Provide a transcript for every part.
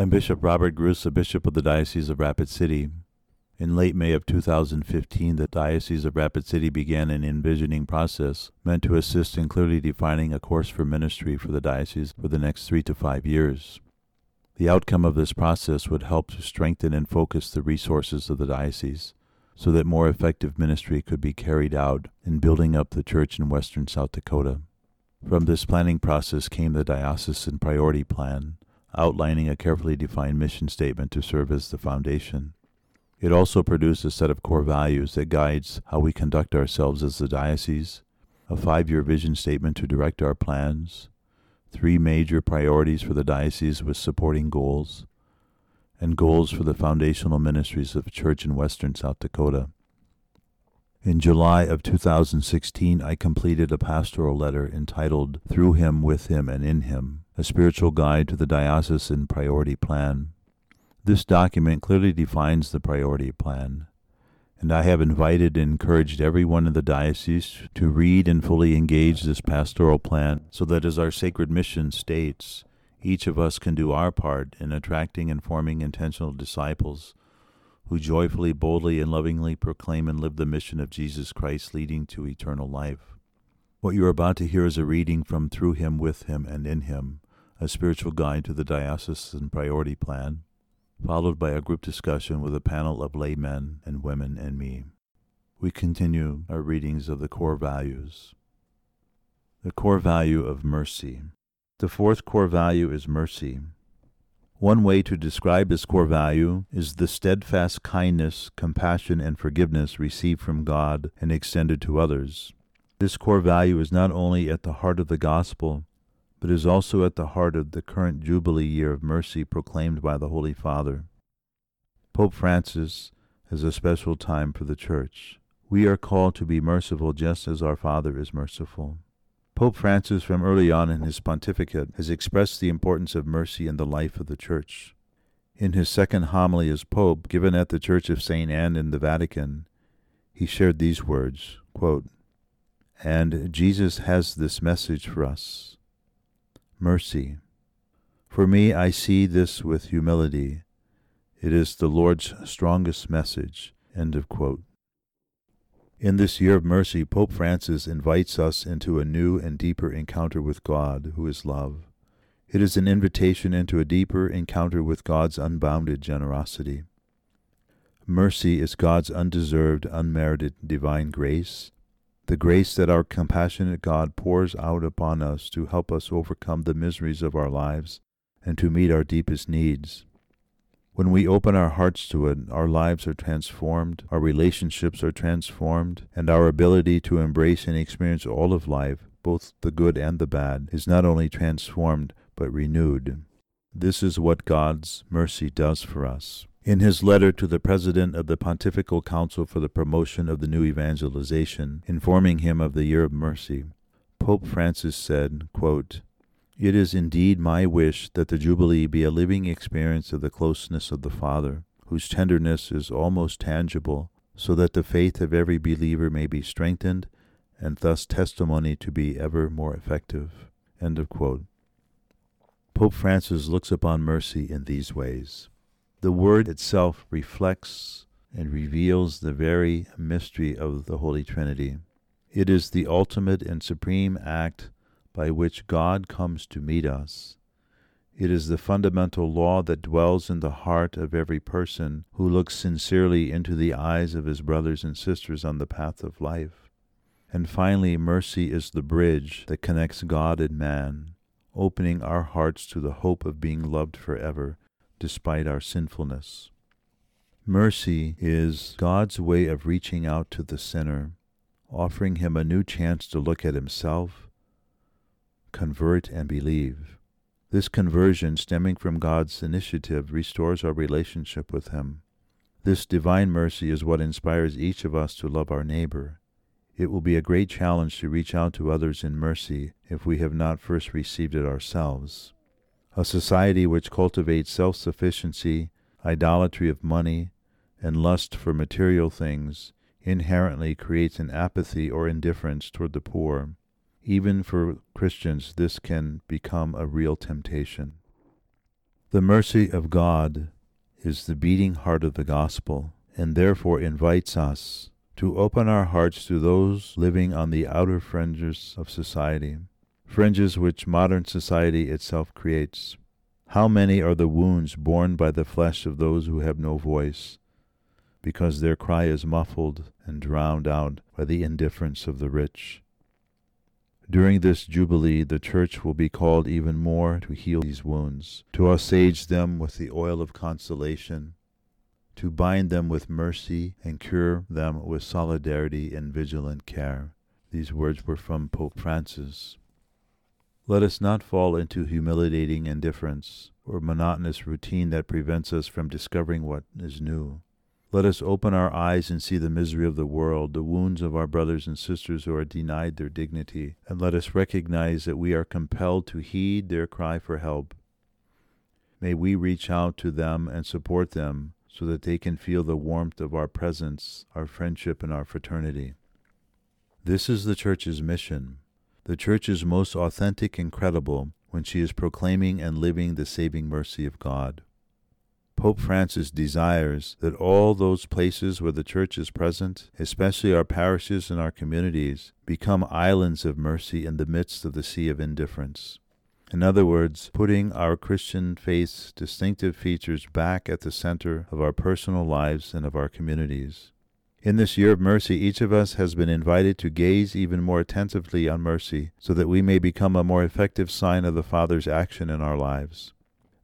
I'm Bishop Robert Gruss, the Bishop of the Diocese of Rapid City. In late May of 2015, the Diocese of Rapid City began an envisioning process meant to assist in clearly defining a course for ministry for the diocese for the next three to five years. The outcome of this process would help to strengthen and focus the resources of the diocese so that more effective ministry could be carried out in building up the church in western South Dakota. From this planning process came the Diocesan Priority Plan, outlining a carefully defined mission statement to serve as the foundation. It also produced a set of core values that guides how we conduct ourselves as the diocese, a five-year vision statement to direct our plans, three major priorities for the diocese with supporting goals, and goals for the foundational ministries of church in western South Dakota. In July of 2016, I completed a pastoral letter entitled Through Him, With Him, and In Him a spiritual guide to the diocesan priority plan. This document clearly defines the priority plan, and I have invited and encouraged everyone in the diocese to read and fully engage this pastoral plan so that, as our sacred mission states, each of us can do our part in attracting and forming intentional disciples who joyfully, boldly, and lovingly proclaim and live the mission of Jesus Christ leading to eternal life. What you are about to hear is a reading from Through Him, With Him, and In Him a spiritual guide to the diocesan priority plan, followed by a group discussion with a panel of laymen and women and me. We continue our readings of the core values. The core value of mercy. The fourth core value is mercy. One way to describe this core value is the steadfast kindness, compassion, and forgiveness received from God and extended to others. This core value is not only at the heart of the gospel, but is also at the heart of the current Jubilee year of mercy proclaimed by the Holy Father. Pope Francis has a special time for the Church. We are called to be merciful just as our Father is merciful. Pope Francis, from early on in his pontificate, has expressed the importance of mercy in the life of the Church. In his second homily as Pope, given at the Church of St. Anne in the Vatican, he shared these words quote, And Jesus has this message for us mercy. For me, I see this with humility. It is the Lord's strongest message. End of quote. In this year of mercy, Pope Francis invites us into a new and deeper encounter with God, who is love. It is an invitation into a deeper encounter with God's unbounded generosity. Mercy is God's undeserved, unmerited divine grace the grace that our compassionate God pours out upon us to help us overcome the miseries of our lives and to meet our deepest needs. When we open our hearts to it, our lives are transformed, our relationships are transformed, and our ability to embrace and experience all of life, both the good and the bad, is not only transformed, but renewed. This is what God's mercy does for us. In his letter to the President of the Pontifical Council for the Promotion of the New Evangelization, informing him of the Year of Mercy, Pope Francis said, quote, It is indeed my wish that the Jubilee be a living experience of the closeness of the Father, whose tenderness is almost tangible, so that the faith of every believer may be strengthened, and thus testimony to be ever more effective. Pope Francis looks upon mercy in these ways. The Word itself reflects and reveals the very mystery of the Holy Trinity. It is the ultimate and supreme act by which God comes to meet us. It is the fundamental law that dwells in the heart of every person who looks sincerely into the eyes of his brothers and sisters on the path of life. And finally, mercy is the bridge that connects God and man, opening our hearts to the hope of being loved forever despite our sinfulness. Mercy is God's way of reaching out to the sinner, offering him a new chance to look at himself, convert, and believe. This conversion, stemming from God's initiative, restores our relationship with Him. This divine mercy is what inspires each of us to love our neighbor. It will be a great challenge to reach out to others in mercy if we have not first received it ourselves. A society which cultivates self sufficiency, idolatry of money, and lust for material things inherently creates an apathy or indifference toward the poor. Even for Christians, this can become a real temptation. The mercy of God is the beating heart of the gospel, and therefore invites us to open our hearts to those living on the outer fringes of society, fringes which modern society itself creates. How many are the wounds borne by the flesh of those who have no voice, because their cry is muffled and drowned out by the indifference of the rich? During this Jubilee, the Church will be called even more to heal these wounds, to assuage them with the oil of consolation, to bind them with mercy and cure them with solidarity and vigilant care. These words were from Pope Francis. Let us not fall into humiliating indifference or monotonous routine that prevents us from discovering what is new. Let us open our eyes and see the misery of the world, the wounds of our brothers and sisters who are denied their dignity, and let us recognize that we are compelled to heed their cry for help. May we reach out to them and support them so that they can feel the warmth of our presence, our friendship, and our fraternity. This is the Church's mission. The Church is most authentic and credible when she is proclaiming and living the saving mercy of God. Pope Francis desires that all those places where the Church is present, especially our parishes and our communities, become islands of mercy in the midst of the sea of indifference. In other words, putting our Christian faith's distinctive features back at the center of our personal lives and of our communities. In this year of mercy, each of us has been invited to gaze even more attentively on mercy, so that we may become a more effective sign of the Father's action in our lives.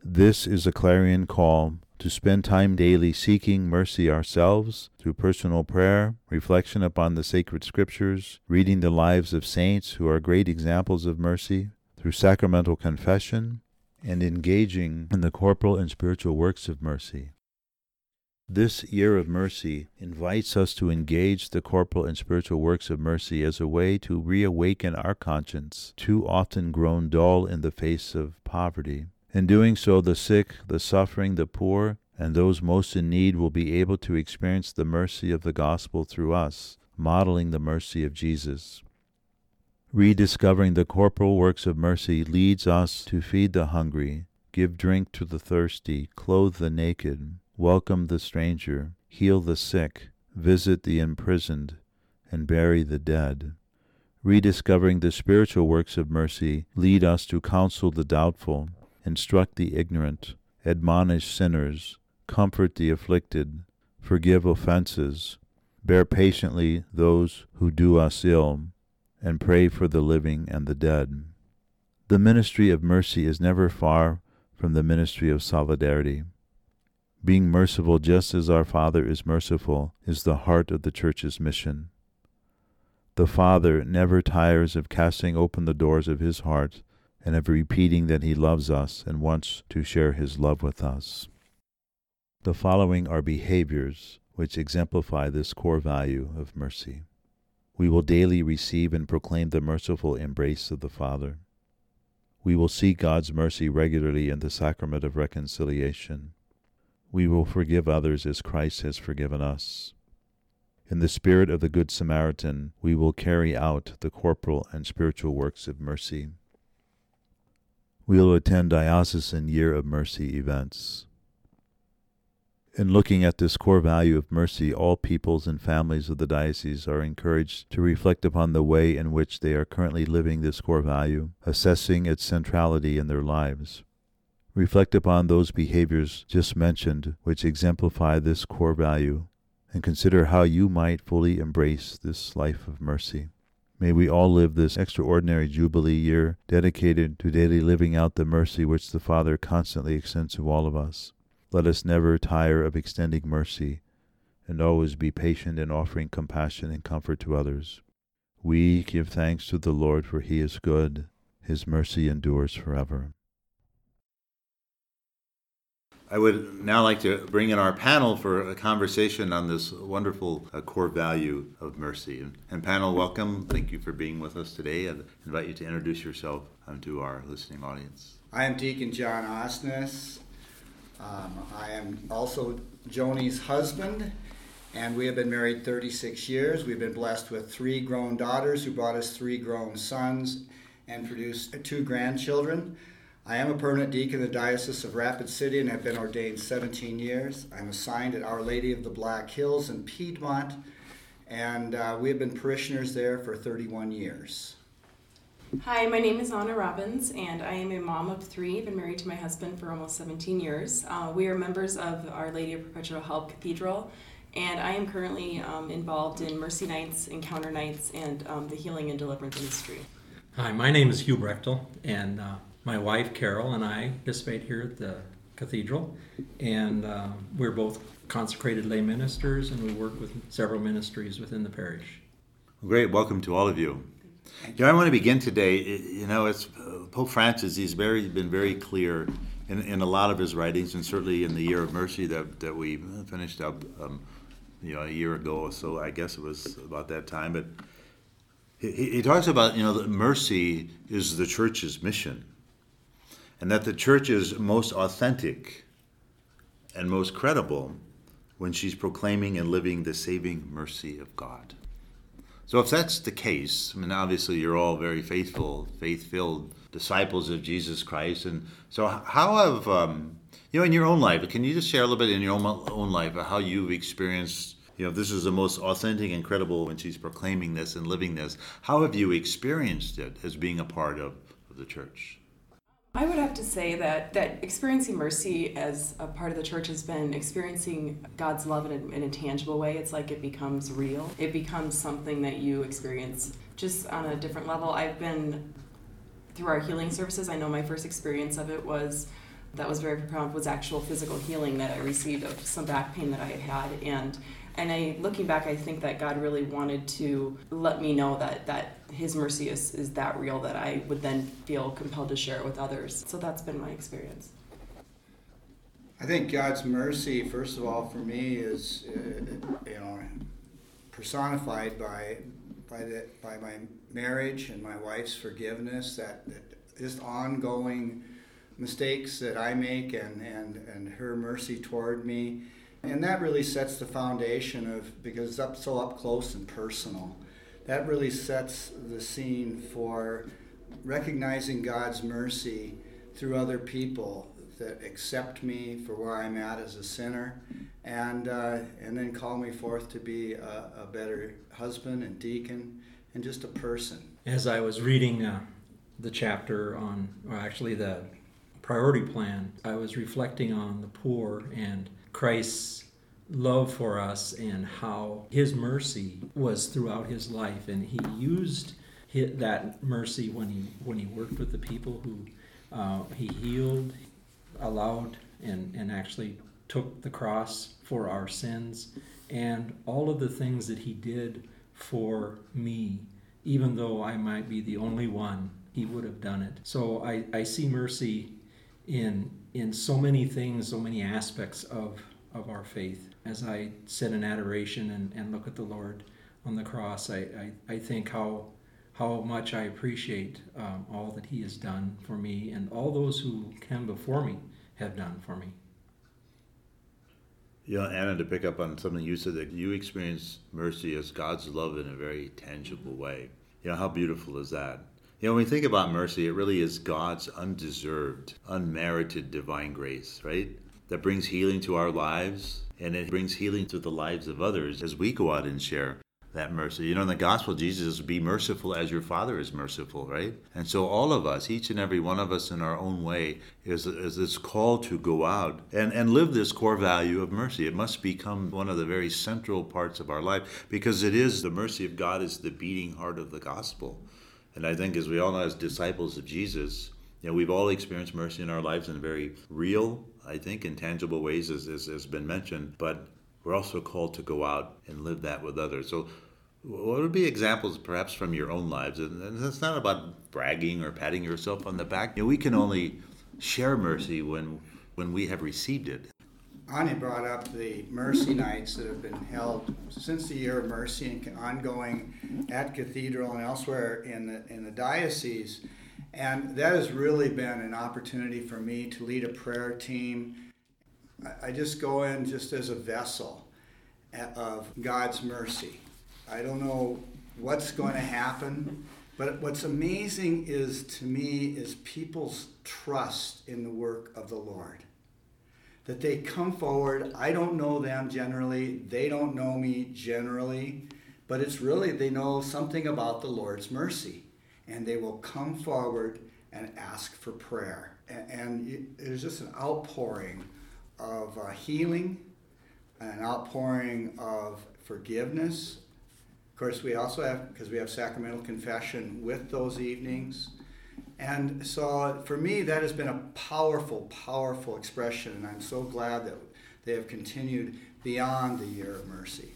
This is a clarion call to spend time daily seeking mercy ourselves through personal prayer, reflection upon the sacred scriptures, reading the lives of saints who are great examples of mercy, through sacramental confession and engaging in the corporal and spiritual works of mercy. This year of mercy invites us to engage the corporal and spiritual works of mercy as a way to reawaken our conscience, too often grown dull in the face of poverty. In doing so, the sick, the suffering, the poor, and those most in need will be able to experience the mercy of the gospel through us, modeling the mercy of Jesus. Rediscovering the corporal works of mercy leads us to feed the hungry, give drink to the thirsty, clothe the naked, welcome the stranger, heal the sick, visit the imprisoned, and bury the dead. Rediscovering the spiritual works of mercy lead us to counsel the doubtful, instruct the ignorant, admonish sinners, comfort the afflicted, forgive offenses, bear patiently those who do us ill, and pray for the living and the dead. The ministry of mercy is never far from the ministry of solidarity. Being merciful just as our Father is merciful is the heart of the Church's mission. The Father never tires of casting open the doors of his heart and of repeating that he loves us and wants to share his love with us. The following are behaviors which exemplify this core value of mercy. We will daily receive and proclaim the merciful embrace of the Father. We will seek God's mercy regularly in the sacrament of reconciliation. We will forgive others as Christ has forgiven us. In the spirit of the Good Samaritan, we will carry out the corporal and spiritual works of mercy. We will attend diocesan Year of Mercy events. In looking at this core value of mercy, all peoples and families of the diocese are encouraged to reflect upon the way in which they are currently living this core value, assessing its centrality in their lives. Reflect upon those behaviors just mentioned which exemplify this core value, and consider how you might fully embrace this life of mercy. May we all live this extraordinary Jubilee year dedicated to daily living out the mercy which the Father constantly extends to all of us. Let us never tire of extending mercy, and always be patient in offering compassion and comfort to others. We give thanks to the Lord, for he is good. His mercy endures forever. I would now like to bring in our panel for a conversation on this wonderful uh, core value of mercy. And, and, panel, welcome. Thank you for being with us today. I invite you to introduce yourself um, to our listening audience. I am Deacon John Osnes. Um, I am also Joni's husband, and we have been married 36 years. We've been blessed with three grown daughters who brought us three grown sons and produced two grandchildren. I am a permanent deacon in the Diocese of Rapid City and have been ordained 17 years. I'm assigned at Our Lady of the Black Hills in Piedmont, and uh, we have been parishioners there for 31 years. Hi, my name is Anna Robbins, and I am a mom of three. I've Been married to my husband for almost 17 years. Uh, we are members of Our Lady of Perpetual Help Cathedral, and I am currently um, involved in Mercy Nights, Encounter Nights, and um, the Healing and Deliverance Ministry. Hi, my name is Hugh Brechtel, and uh, my wife Carol and I participate here at the cathedral, and uh, we're both consecrated lay ministers, and we work with several ministries within the parish. Great, welcome to all of you. You I want to begin today. You know, it's uh, Pope Francis. He's very been very clear in, in a lot of his writings, and certainly in the Year of Mercy that that we finished up, um, you know, a year ago. So I guess it was about that time. But he, he talks about you know that mercy is the church's mission, and that the church is most authentic and most credible when she's proclaiming and living the saving mercy of God. So, if that's the case, I mean, obviously you're all very faithful, faith filled disciples of Jesus Christ. And so, how have, um, you know, in your own life, can you just share a little bit in your own, own life how you've experienced, you know, this is the most authentic and credible when she's proclaiming this and living this. How have you experienced it as being a part of, of the church? I would have to say that that experiencing mercy as a part of the church has been experiencing God's love in a, in a tangible way. It's like it becomes real. It becomes something that you experience just on a different level. I've been through our healing services. I know my first experience of it was that was very profound was actual physical healing that I received of some back pain that I had had and and I looking back I think that God really wanted to let me know that that his mercy is, is that real that I would then feel compelled to share it with others. So that's been my experience. I think God's mercy, first of all, for me, is uh, you know personified by by the, by my marriage and my wife's forgiveness. That, that just ongoing mistakes that I make and, and, and her mercy toward me. And that really sets the foundation of because it's up so up close and personal that really sets the scene for recognizing God's mercy through other people that accept me for where I'm at as a sinner, and uh, and then call me forth to be a, a, better husband and deacon and just a person. As I was reading uh, the chapter on, or actually the priority plan, I was reflecting on the poor and Christ's love for us and how his mercy was throughout his life. And he used that mercy when he when he worked with the people who uh, he healed allowed and and actually took the cross for our sins and all of the things that he did for me even though i might be the only one he would have done it. So i i see mercy in in so many things so many aspects of of our faith. As I sit in adoration and, and look at the Lord on the cross, I, I, I think how how much I appreciate um, all that He has done for me and all those who came before me have done for me. Yeah, Anna, to pick up on something you said, that you experience mercy as God's love in a very tangible way. You know, how beautiful is that? You know, when we think about mercy, it really is God's undeserved, unmerited divine grace, right? that brings healing to our lives and it brings healing to the lives of others as we go out and share that mercy. You know, in the gospel, Jesus be merciful as your Father is merciful, right? And so all of us, each and every one of us in our own way, is, is this call to go out and, and live this core value of mercy. It must become one of the very central parts of our life because it is the mercy of God is the beating heart of the gospel. And I think as we all know as disciples of Jesus, you know, we've all experienced mercy in our lives in very real I think, in tangible ways, as, as has been mentioned, but we're also called to go out and live that with others. So, what would be examples, perhaps, from your own lives? And it's not about bragging or patting yourself on the back. You know, we can only share mercy when when we have received it. Anna brought up the Mercy Nights that have been held since the Year of Mercy and ongoing at Cathedral and elsewhere in the in the diocese. And that has really been an opportunity for me to lead a prayer team. I just go in just as a vessel eh, of God's mercy. I don't know what's going to happen, But what's amazing is to me is people's trust in the work of the Lord. That they come forward. I don't know them generally. They don't know me generally. But it's really, they know something about the Lord's mercy. And they will come forward and ask for prayer. And, and there's just an outpouring of uh, healing, an outpouring of forgiveness. Of course, we also have, because we have sacramental confession with those evenings. And so for me, that has been a powerful, powerful expression. And I'm so glad that they have continued beyond the year of mercy.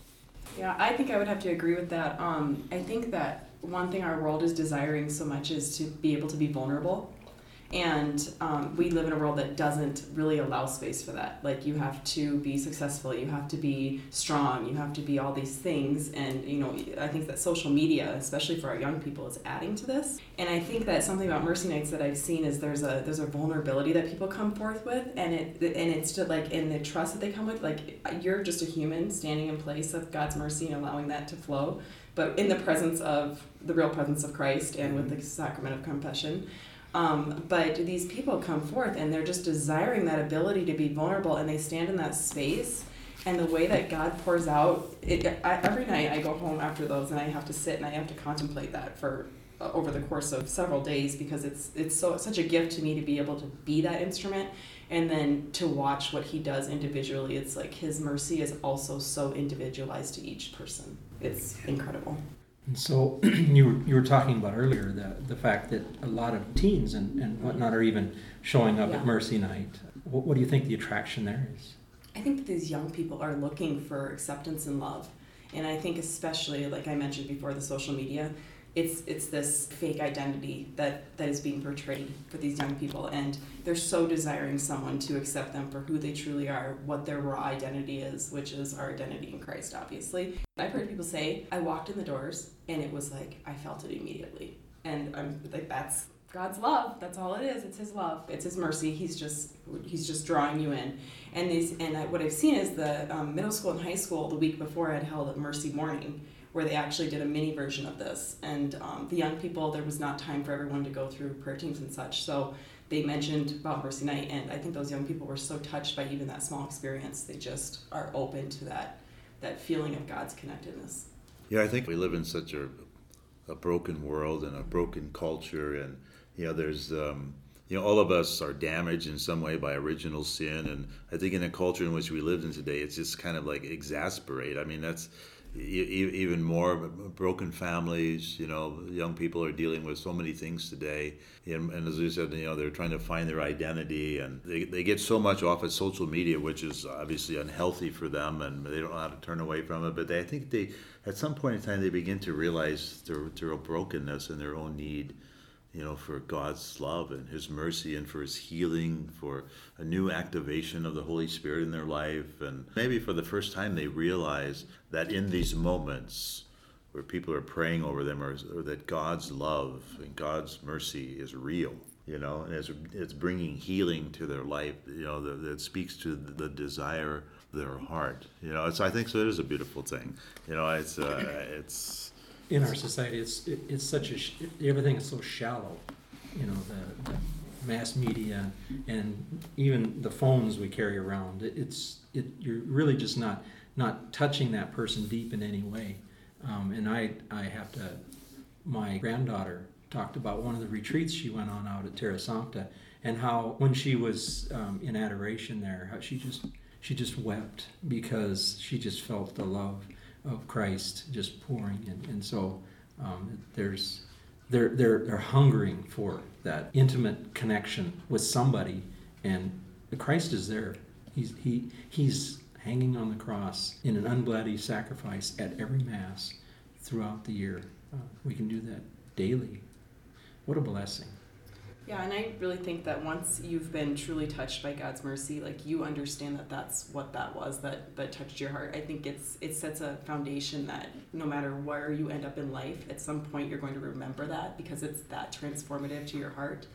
Yeah, I think I would have to agree with that. Um, I think that one thing our world is desiring so much is to be able to be vulnerable and um, we live in a world that doesn't really allow space for that. Like you have to be successful you have to be strong you have to be all these things. And you know i think that social media especially for our young people is adding to this. And i think that something about mercy nights that i've seen is there's a there's a vulnerability that people come forth with. And it and it's just like in the trust that they come with like you're just a human standing in place of god's mercy and allowing that to flow. But in the presence of the real presence of christ and with the sacrament of confession um, but these people come forth and they're just desiring that ability to be vulnerable and they stand in that space. And the way that God pours out, it, I, every night I go home after those and I have to sit and I have to contemplate that for uh, over the course of several days because it's it's so such a gift to me to be able to be that instrument and then to watch what he does individually. It's like his mercy is also so individualized to each person. It's incredible and so you were, you were talking about earlier the, the fact that a lot of teens and, and whatnot are even showing up yeah. at Mercy Night. What, what do you think the attraction there is? I think that these young people are looking for acceptance and love. And I think especially, like I mentioned before, the social media, it's it's this fake identity that that is being portrayed for these young people and they're so desiring someone to accept them for who they truly are what their raw identity is which is our identity in christ obviously. I've heard people say i walked in the doors and it was like i felt it immediately. And i'm like that's god's love. That's all it is. It's his love. It's his mercy. He's just he's just drawing you in. And these and I, what i've seen is the um, middle school and high school the week before had held a mercy morning where they actually did a mini version of this. And um, the young people, there was not time for everyone to go through prayer teams and such. So they mentioned about Mercy Night, and I think those young people were so touched by even that small experience. They just are open to that that feeling of God's connectedness. Yeah, I think we live in such a, a broken world and a broken culture, and you know, there's. Um, you know, all of us are damaged in some way by original sin, and I think in the culture in which we live in today, it's just kind of like exasperate. I mean, that's even more broken families. You know, young people are dealing with so many things today, and, and as you said, you know, they're trying to find their identity, and they, they get so much off of social media, which is obviously unhealthy for them, and they don't know how to turn away from it. But they, I think they, at some point in time, they begin to realize their their brokenness and their own need you know, for God's love and His mercy and for His healing, for a new activation of the Holy Spirit in their life. And maybe for the first time they realize that in these moments where people are praying over them, or, or that God's love and God's mercy is real. You know, and it's, it's bringing healing to their life. You know, that, that speaks to the desire their heart. You know, it's I think so. It is a beautiful thing. You know, it's uh, it's in our society, it's it, it's such a sh- everything is so shallow. You know, the, the mass media and even the phones we carry around. It, it's it you're really just not not touching that person deep in any way. Um, and I I have to. My granddaughter talked about one of the retreats she went on out at Terra Sancta, and how when she was um, in adoration there, how she just she just wept because she just felt the love of Christ just pouring, and, and so um, there's they're, they're they're hungering for that intimate connection with somebody, and Christ is there. He's he he's hanging on the cross in an unbloody sacrifice at every mass throughout the year. Uh, we can do that daily. What a blessing. Yeah, and I really think that once you've been truly touched by God's mercy, like you understand that that's what that was that that touched your heart. I think it's it sets a foundation that no matter where you end up in life, at some point you're going to remember that because it's that transformative to your heart.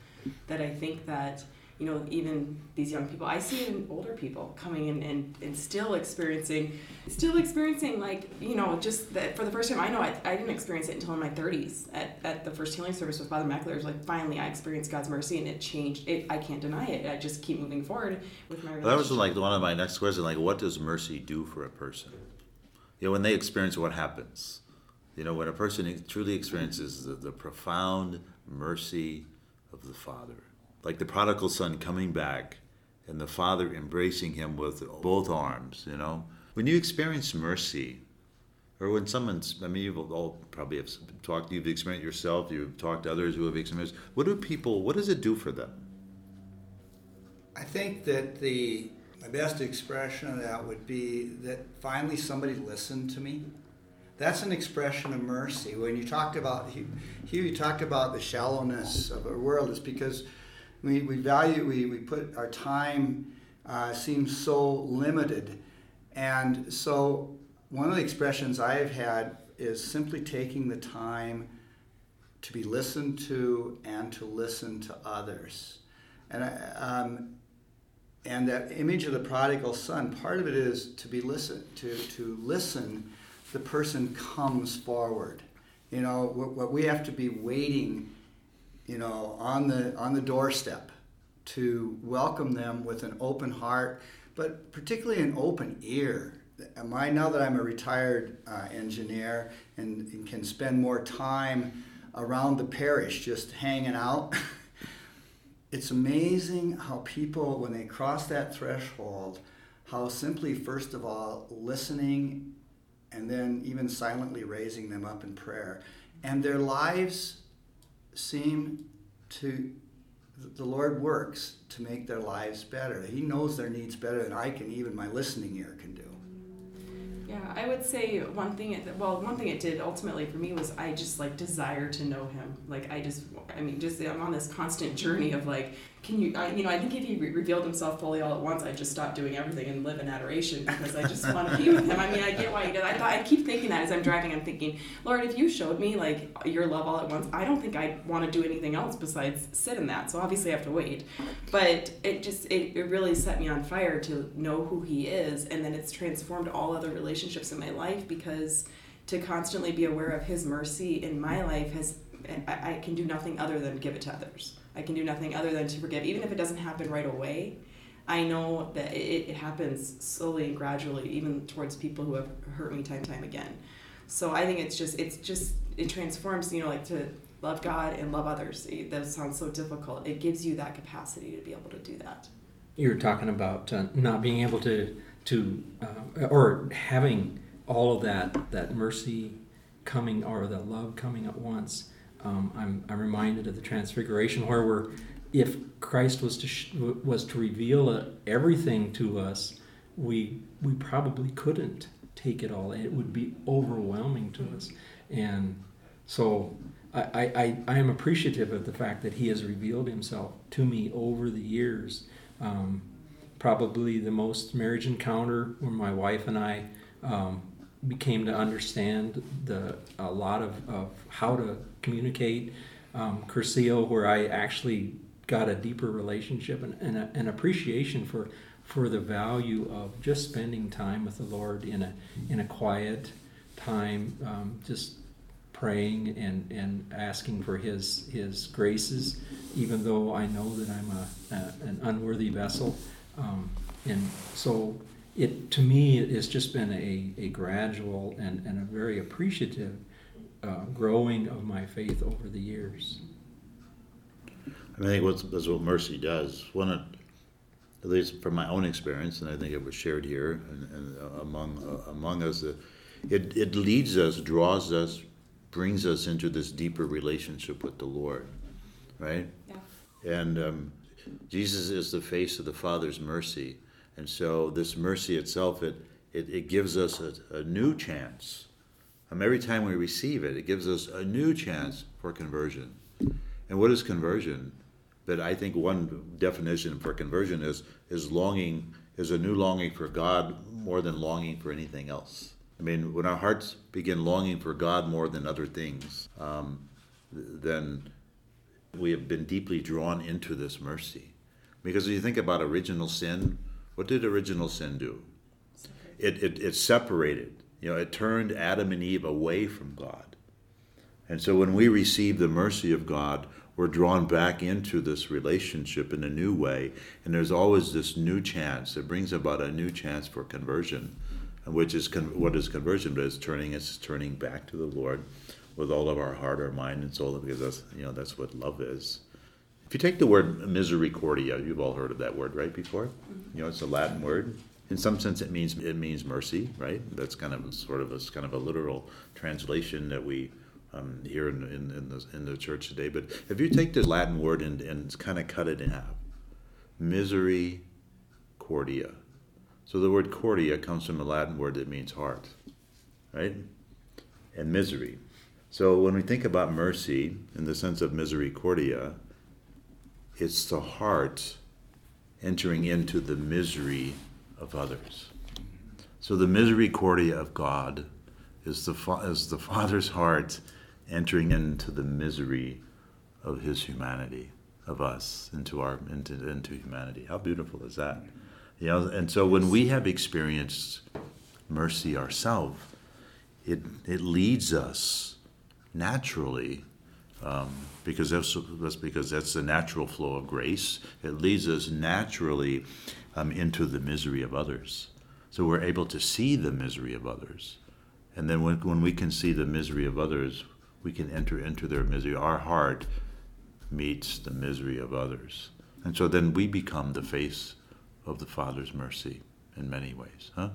That I think that you know, even these young people, I see even older people coming in and, and still experiencing, still experiencing like, you know, just that for the first time, I know I, I didn't experience it until in my 30s at, at the first healing service with Father Mackler. like, finally, I experienced God's mercy and it changed. It, I can't deny it. I just keep moving forward with my relationship. That was like one of my next questions, like, what does mercy do for a person? You know, when they experience what happens, you know, when a person truly experiences the, the profound mercy of the Father like the prodigal son coming back and the father embracing him with both arms, you know. When you experience mercy, or when someone's, I mean, you've all probably have talked, you've experienced yourself, you've talked to others who have experienced, what do people, what does it do for them? I think that the, my best expression of that would be that finally somebody listened to me. That's an expression of mercy. When you talked about, here you talked about the shallowness of our world, it's because we, we value, we, we put our time uh, seems so limited. And so one of the expressions I have had is simply taking the time to be listened to and to listen to others. And, I, um, and that image of the prodigal son, part of it is to be listen, to, to listen, the person comes forward. You know, what, what we have to be waiting you know, on the on the doorstep to welcome them with an open heart, but particularly an open ear. I now that I'm a retired uh, engineer and, and can spend more time around the parish just hanging out? it's amazing how people, when they cross that threshold, how simply, first of all, listening and then even silently raising them up in prayer. And their lives seem to, the Lord works to make their lives better. He knows their needs better than I can, even my listening ear can do. Yeah, I would say one thing. It, well, one thing it did ultimately for me was I just like desire to know Him. Like I just, I mean, just I'm on this constant journey of like can you, I, you know, I think if he re- revealed himself fully all at once, I'd just stop doing everything and live in adoration because I just want to be with him. I mean, I get why he does. I thought I keep thinking that as I'm driving. I'm thinking, Lord, if you showed me like your love all at once, I don't think I'd want to do anything else besides sit in that. So obviously, I have to wait. But it just it, it really set me on fire to know who he is, and then it's transformed all other relationships in my life because to constantly be aware of his mercy in my life has I, I can do nothing other than give it to others. I can do nothing other than to forgive, even if it doesn't happen right away. I know that it, it happens slowly and gradually, even towards people who have hurt me time and time again. So I think it's just it's just it transforms, you know, like to love God and love others. That sounds so difficult. It gives you that capacity to be able to do that. You're talking about uh, not being able to to uh, or having all of that that mercy coming or the love coming at once um, I'm, I'm reminded of the Transfiguration, where we're, if Christ was to sh- was to reveal uh, everything to us, we we probably couldn't take it all. It would be overwhelming to us, and so I, I, I am appreciative of the fact that He has revealed Himself to me over the years. Um, probably the most marriage encounter where my wife and I um, became to understand the a lot of, of how to communicate. Um, Cursillo, where I actually got a deeper relationship and, and a, an appreciation for for the value of just spending time with the Lord in a in a quiet time, um, just praying and, and asking for His His graces, even though I know that I'm a, a an unworthy vessel, um, and so it to me it's just been a, a gradual and, and a very appreciative uh, growing of my faith over the years. I, think what's, that's what mercy does. One, of, at least from my own experience, and I think it was shared here and, and uh, among uh, among us, uh, it it leads us, draws us, brings us into this deeper relationship with the Lord, right? Yeah. And um, Jesus is the face of the Father's mercy and so this mercy itself, it, it, it gives us a, a new chance. Um, every time we receive it, it gives us a new chance for conversion. And what is conversion? But I think one definition for conversion is is longing is a new longing for God more than longing for anything else. I mean, when our hearts begin longing for God more than other things, um, then we have been deeply drawn into this mercy Because if you think about original sin, what did original sin do? It, it, it separated, you know, it turned Adam and Eve away from God. And so when we receive the mercy of God, we're drawn back into this relationship in a new way. And there's always this new chance. It brings about a new chance for conversion, And which is con- what is conversion? But it's turning us turning back to the Lord with all of our heart, our mind, and soul, because that's you know that's what love is. If you take the word misericordia, you've all heard of that word, right? Before, mm-hmm. you know, it's a Latin word. In some sense, it means it means mercy, right? That's kind of sort of a kind of a literal translation that we um, in, in, in, the, in the church today. But if you take the Latin word and, and kind of cut it in half, misericordia. So the word cordia comes from a Latin word that means heart, right? And misery. So when we think about mercy in the sense of misericordia, it's the heart entering into the misery of others. So the misericordia of God is the, is the Father's heart entering into the misery of His humanity, of us, into our into, into humanity. How beautiful is that? You know, and so when we have experienced mercy ourselves, it it leads us naturally um, because that's, that's because that's the natural flow of grace. It leads us naturally um, into the misery of others. So we're able to see the misery of others. And then when, when we can see the misery of others, we can enter into their misery. Our heart meets the misery of others. And so then we become the face of the Father's mercy in many ways, huh?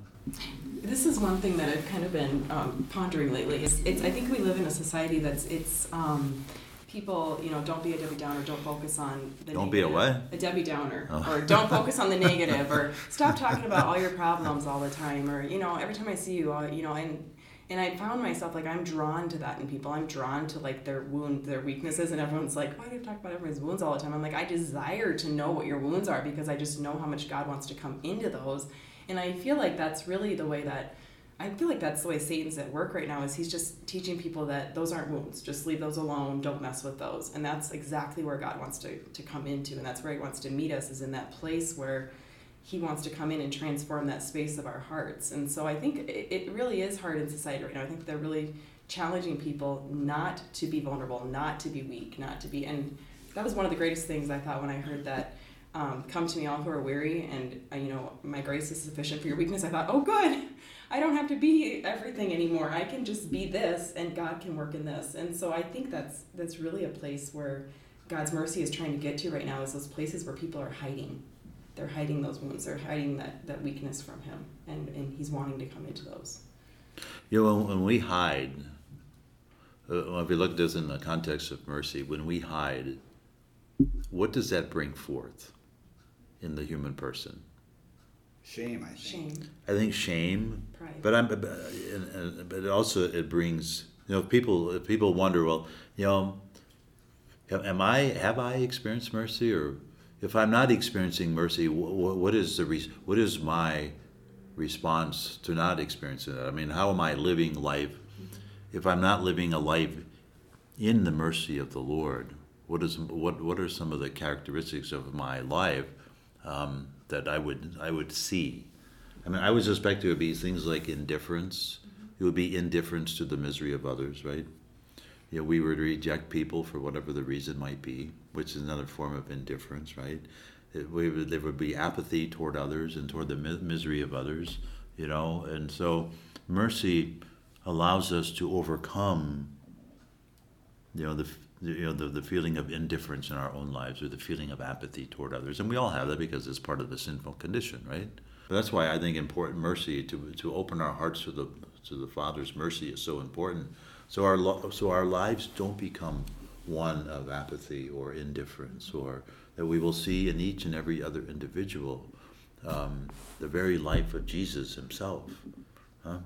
This is one thing that I've kind of been um, pondering lately. It's, it's, I think we live in a society that's it's um, people, you know, don't be a Debbie Downer. Don't focus on the don't negative. be a what? A Debbie Downer, oh. or don't focus on the negative, or stop talking about all your problems all the time, or you know, every time I see you, uh, you know, and and I found myself like I'm drawn to that in people. I'm drawn to like their wound, their weaknesses, and everyone's like, "Why do you talk about everyone's wounds all the time?" I'm like, I desire to know what your wounds are because I just know how much God wants to come into those, and I feel like that's really the way that I feel like that's the way Satan's at work right now. Is he's just teaching people that those aren't wounds, just leave those alone, don't mess with those, and that's exactly where God wants to to come into, and that's where He wants to meet us, is in that place where he wants to come in and transform that space of our hearts. And so I think it, it really is hard in society right now. I think they're really challenging people not to be vulnerable, not to be weak, not to be. And that was one of the greatest things I thought when I heard that. Um, come to me, all who are weary, and uh, you know my grace is sufficient for your weakness. I thought, oh, good, I don't have to be everything anymore. I can just be this, and God can work in this. And so I think that's that's really a place where God's mercy is trying to get to right now. Is those places where people are hiding they're hiding those wounds they're hiding that, that weakness from him and, and he's wanting to come into those you know when, we hide uh, if we look at this in the context of mercy when we hide what does that bring forth in the human person shame i think shame i think shame Pride. but i'm but, and, also it brings you know people people wonder well you know am i have i experienced mercy or if I'm not experiencing mercy, what is the re- what is my response to not experiencing that? I mean, how am I living life if I'm not living a life in the mercy of the Lord? What is what what are some of the characteristics of my life um, that I would I would see? I mean, I would suspect it would be things like indifference. It would be indifference to the misery of others, right? You know, we would reject people for whatever the reason might be which is another form of indifference, right? It, we would, there would be apathy toward others and toward the mi- misery of others, you know, and so mercy allows us to overcome, you know, the you know the, the feeling of indifference in our own lives or the feeling of apathy toward others, and we all have that because it's part of the sinful condition, right? But that's why I think important mercy to to open our hearts to the to the Father's mercy is so important. So our so our lives don't become one of apathy or indifference, or that we will see in each and every other individual um, the very life of Jesus himself. Huh?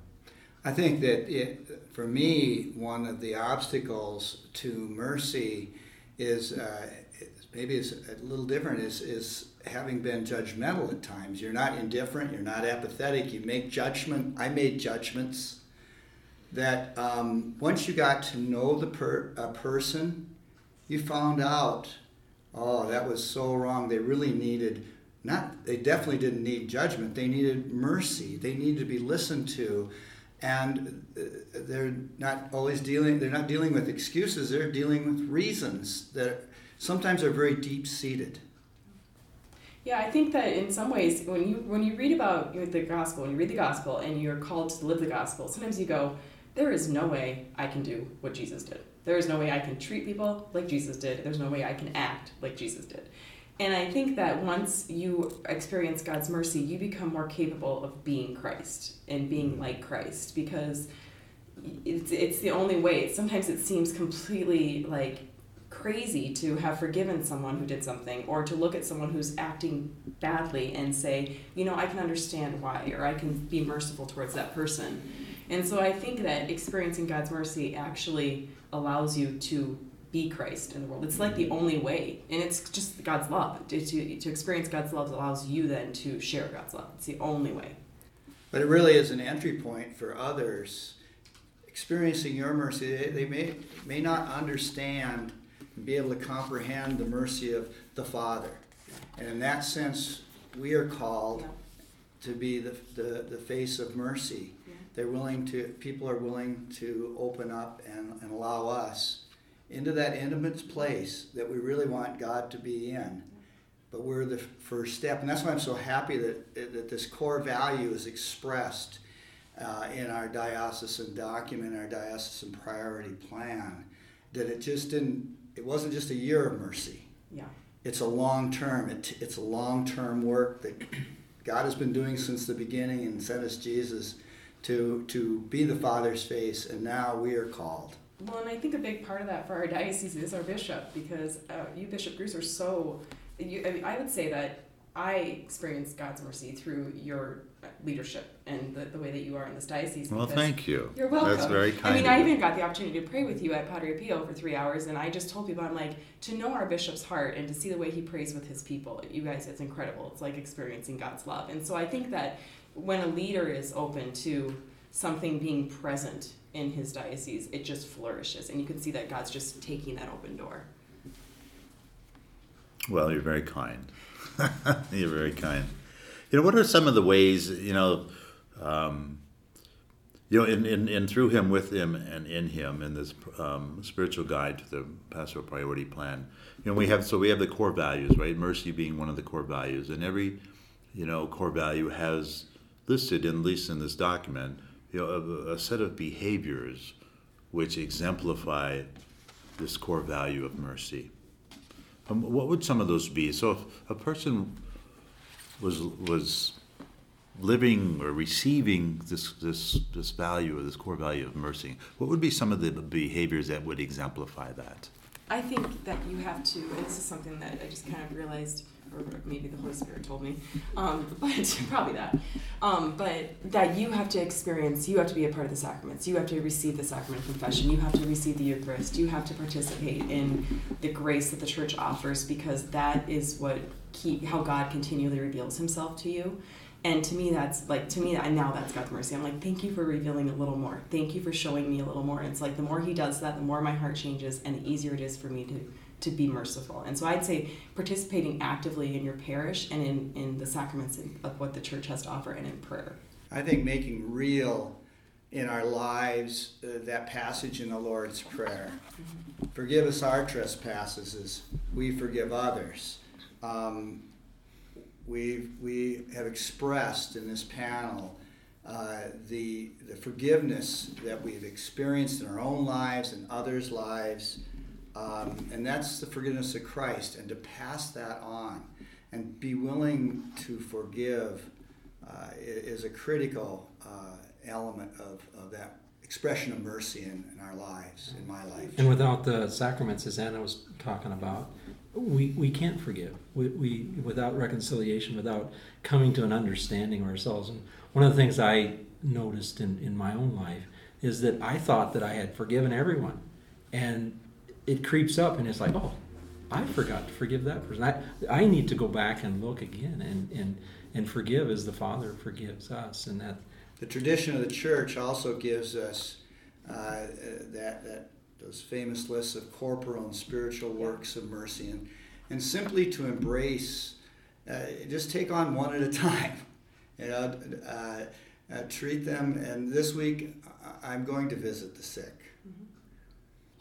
I think that it, for me, one of the obstacles to mercy is uh, maybe it's a little different. Is is having been judgmental at times. You're not indifferent. You're not apathetic. You make judgment. I made judgments that um, once you got to know the per, a person, you found out oh, that was so wrong. They really needed not. They definitely didn't need judgment. They needed mercy. They needed to be listened to, and uh, they're not always dealing. They're not dealing with excuses. They're dealing with reasons that sometimes are very deep seated. Yeah, I think that in some ways, when you when you read about the gospel, when you read the gospel, and you're called to live the gospel, sometimes you go, "There is no way I can do what Jesus did. There is no way I can treat people like Jesus did. There's no way I can act like Jesus did." And I think that once you experience God's mercy, you become more capable of being Christ and being mm. like Christ because it's it's the only way. Sometimes it seems completely like crazy to have forgiven someone who did something or to look at someone who's acting badly and say, you know, I can understand why or I can be merciful towards that person. And so I think that experiencing God's mercy actually allows you to be Christ in the world. It's like the mm-hmm. only way. And it's just God's love. To, to, to experience God's love allows you then to share God's love. It's the only way. But it really is an entry point for others experiencing your mercy. They, they may, may not understand and be able to comprehend the mercy of the Father. And in that sense, we are called yeah. to be the, the, the face of mercy. Yeah. They're willing to, people are willing to open up and, and allow us into that intimate place that we really want God to be in. But we're the first step. And that's why I'm so happy that, that this core value is expressed uh, in our diocesan document, our diocesan priority plan. That it just didn't it wasn't just a year of mercy. Yeah. It's a long term. It, it's a long term work that God has been doing since the beginning and sent us Jesus to to be the Father's face, and now we are called. Well, and I think a big part of that for our diocese is our bishop, because uh, you, Bishop Gruss, are so. You, I, mean, I would say that I experienced God's mercy through your leadership and the, the way that you are in this diocese. Well, thank you. You're welcome. That's very kind. I mean, I even got the opportunity to pray with you at Padre Pio for three hours, and I just told people, I'm like, to know our bishop's heart and to see the way he prays with his people, you guys, it's incredible. It's like experiencing God's love. And so I think that when a leader is open to something being present in his diocese, it just flourishes, and you can see that God's just taking that open door. Well, you're very kind. you're very kind. You know, what are some of the ways, you know, um, you know, in, in, in through him, with him, and in him, in this um, spiritual guide to the pastoral priority plan, you know, we have so we have the core values, right? Mercy being one of the core values, and every, you know, core value has listed, in, at least in this document, you know, a, a set of behaviors which exemplify this core value of mercy. Um, what would some of those be? So, if a person was was living or receiving this this this value or this core value of mercy, what would be some of the behaviors that would exemplify that? I think that you have to, and this is something that I just kind of realized, or maybe the Holy Spirit told me, um, but probably that. Um, but that you have to experience, you have to be a part of the sacraments. You have to receive the sacrament of confession. You have to receive the Eucharist. You have to participate in the grace that the Church offers because that is what keep how God continually reveals Himself to you. And to me, that's like to me, now that's God's mercy. I'm like, thank you for revealing a little more. Thank you for showing me a little more. And it's like the more He does that, the more my heart changes, and the easier it is for me to to be merciful. And so I'd say participating actively in your parish and in in the sacraments of what the church has to offer, and in prayer. I think making real in our lives uh, that passage in the Lord's Prayer. Mm-hmm. Forgive us our trespasses as we forgive others um, we we have expressed in this panel uh, the, the forgiveness that we've experienced in our own lives and others' lives. Um, and that's the forgiveness of Christ, and to pass that on and be willing to forgive uh, is a critical uh, element of, of that expression of mercy in, in our lives, in my life. And without the sacraments, as Anna was talking about, we, we can't forgive. We, we without reconciliation, without coming to an understanding of ourselves. And one of the things I noticed in, in my own life is that I thought that I had forgiven everyone. And it creeps up and it's like, oh, I forgot to forgive that person. I, I need to go back and look again and, and, and forgive as the Father forgives us. And that the tradition of the church also gives us uh, that, that those famous lists of corporal and spiritual works of mercy. And, and simply to embrace, uh, just take on one at a time. You know, uh, uh, treat them. And this week, I'm going to visit the sick.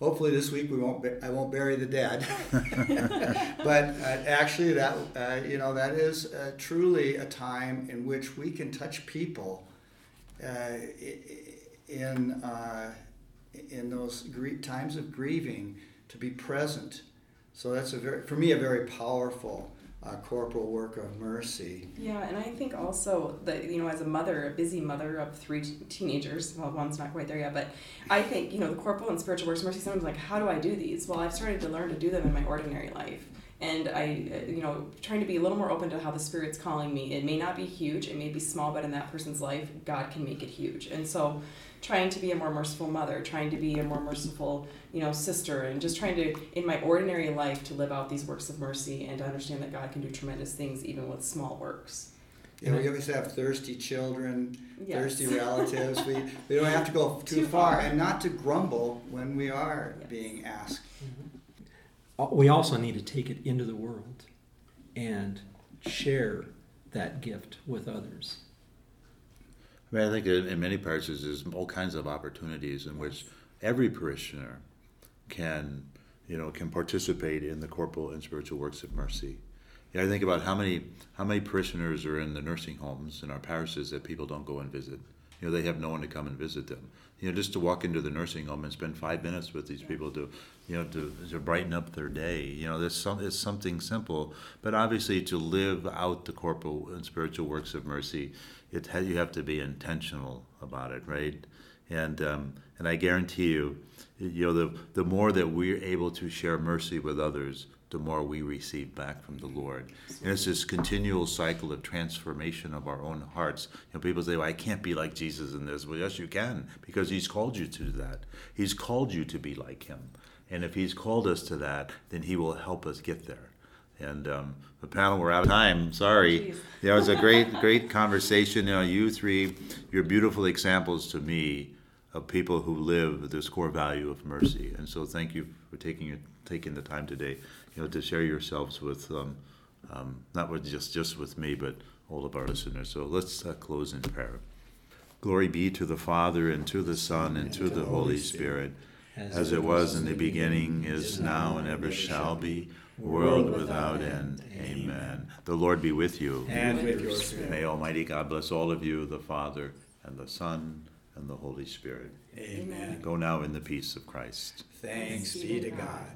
Hopefully, this week we won't. I won't bury the dead. but uh, actually, that uh, you know that is uh, truly a time in which we can touch people uh, in uh, in those grie- times of grieving to be present. So that's a very, for me, a very powerful uh, corporal work of mercy. Yeah, and I think also that you know, as a mother, a busy mother of three t- teenagers, well, one's not quite there yet, but I think you know the corporal and spiritual works of mercy. Sometimes like, how do I do these? Well, I've started to learn to do them in my ordinary life, and I, you know, trying to be a little more open to how the Spirit's calling me. It may not be huge, it may be small, but in that person's life, God can make it huge, and so. Trying to be a more merciful mother, trying to be a more merciful, you know, sister, and just trying to, in my ordinary life, to live out these works of mercy and to understand that God can do tremendous things even with small works. You know, we always have thirsty children, Yes. thirsty relatives. We, we don't have to go too, Too far. far. and not to grumble when we are Yes. being asked. Uh, We also need to take it into the world and share that gift with others. I mean, I think in, many parishes there's all kinds of opportunities in which every parishioner can, you know, can participate in the corporal and spiritual works of mercy. Yeah, I think about how many how many parishioners are in the nursing homes in our parishes that people don't go and visit. You know, they have no one to come and visit them. You know, just to walk into the nursing home and spend five minutes with these people to, you know, to, to brighten up their day. You know, there's some it's something simple, but obviously to live out the corporal and spiritual works of mercy, it ha- you have to be intentional about it, right? And um, and I guarantee you, you know, the the more that we're able to share mercy with others, the more we receive back from the Lord. And it's this continual cycle of transformation of our own hearts. You know, people say, well, I can't be like Jesus in this. Well, yes, you can, because He's called you to that. He's called you to be like Him. And if He's called us to that, then He will help us get there. And um, the panel, we're out of time. Sorry. Jeez. Yeah, it was a great, great conversation. You know, you three, you're beautiful examples to me of people who live this core value of mercy. And so, thank you for taking taking the time today, you know, to share yourselves with, um, um, not with just just with me, but all of our listeners. So let's uh, close in prayer. Glory be to the Father and to the Son and to the Holy Spirit, as it was in the beginning, is now, and ever shall be, world without end. Amen. The Lord be with you. And with your spirit. May Almighty God bless all of you, the Father and the Son and the Holy Spirit. Amen. Go now in the peace of Christ. Thanks be to God.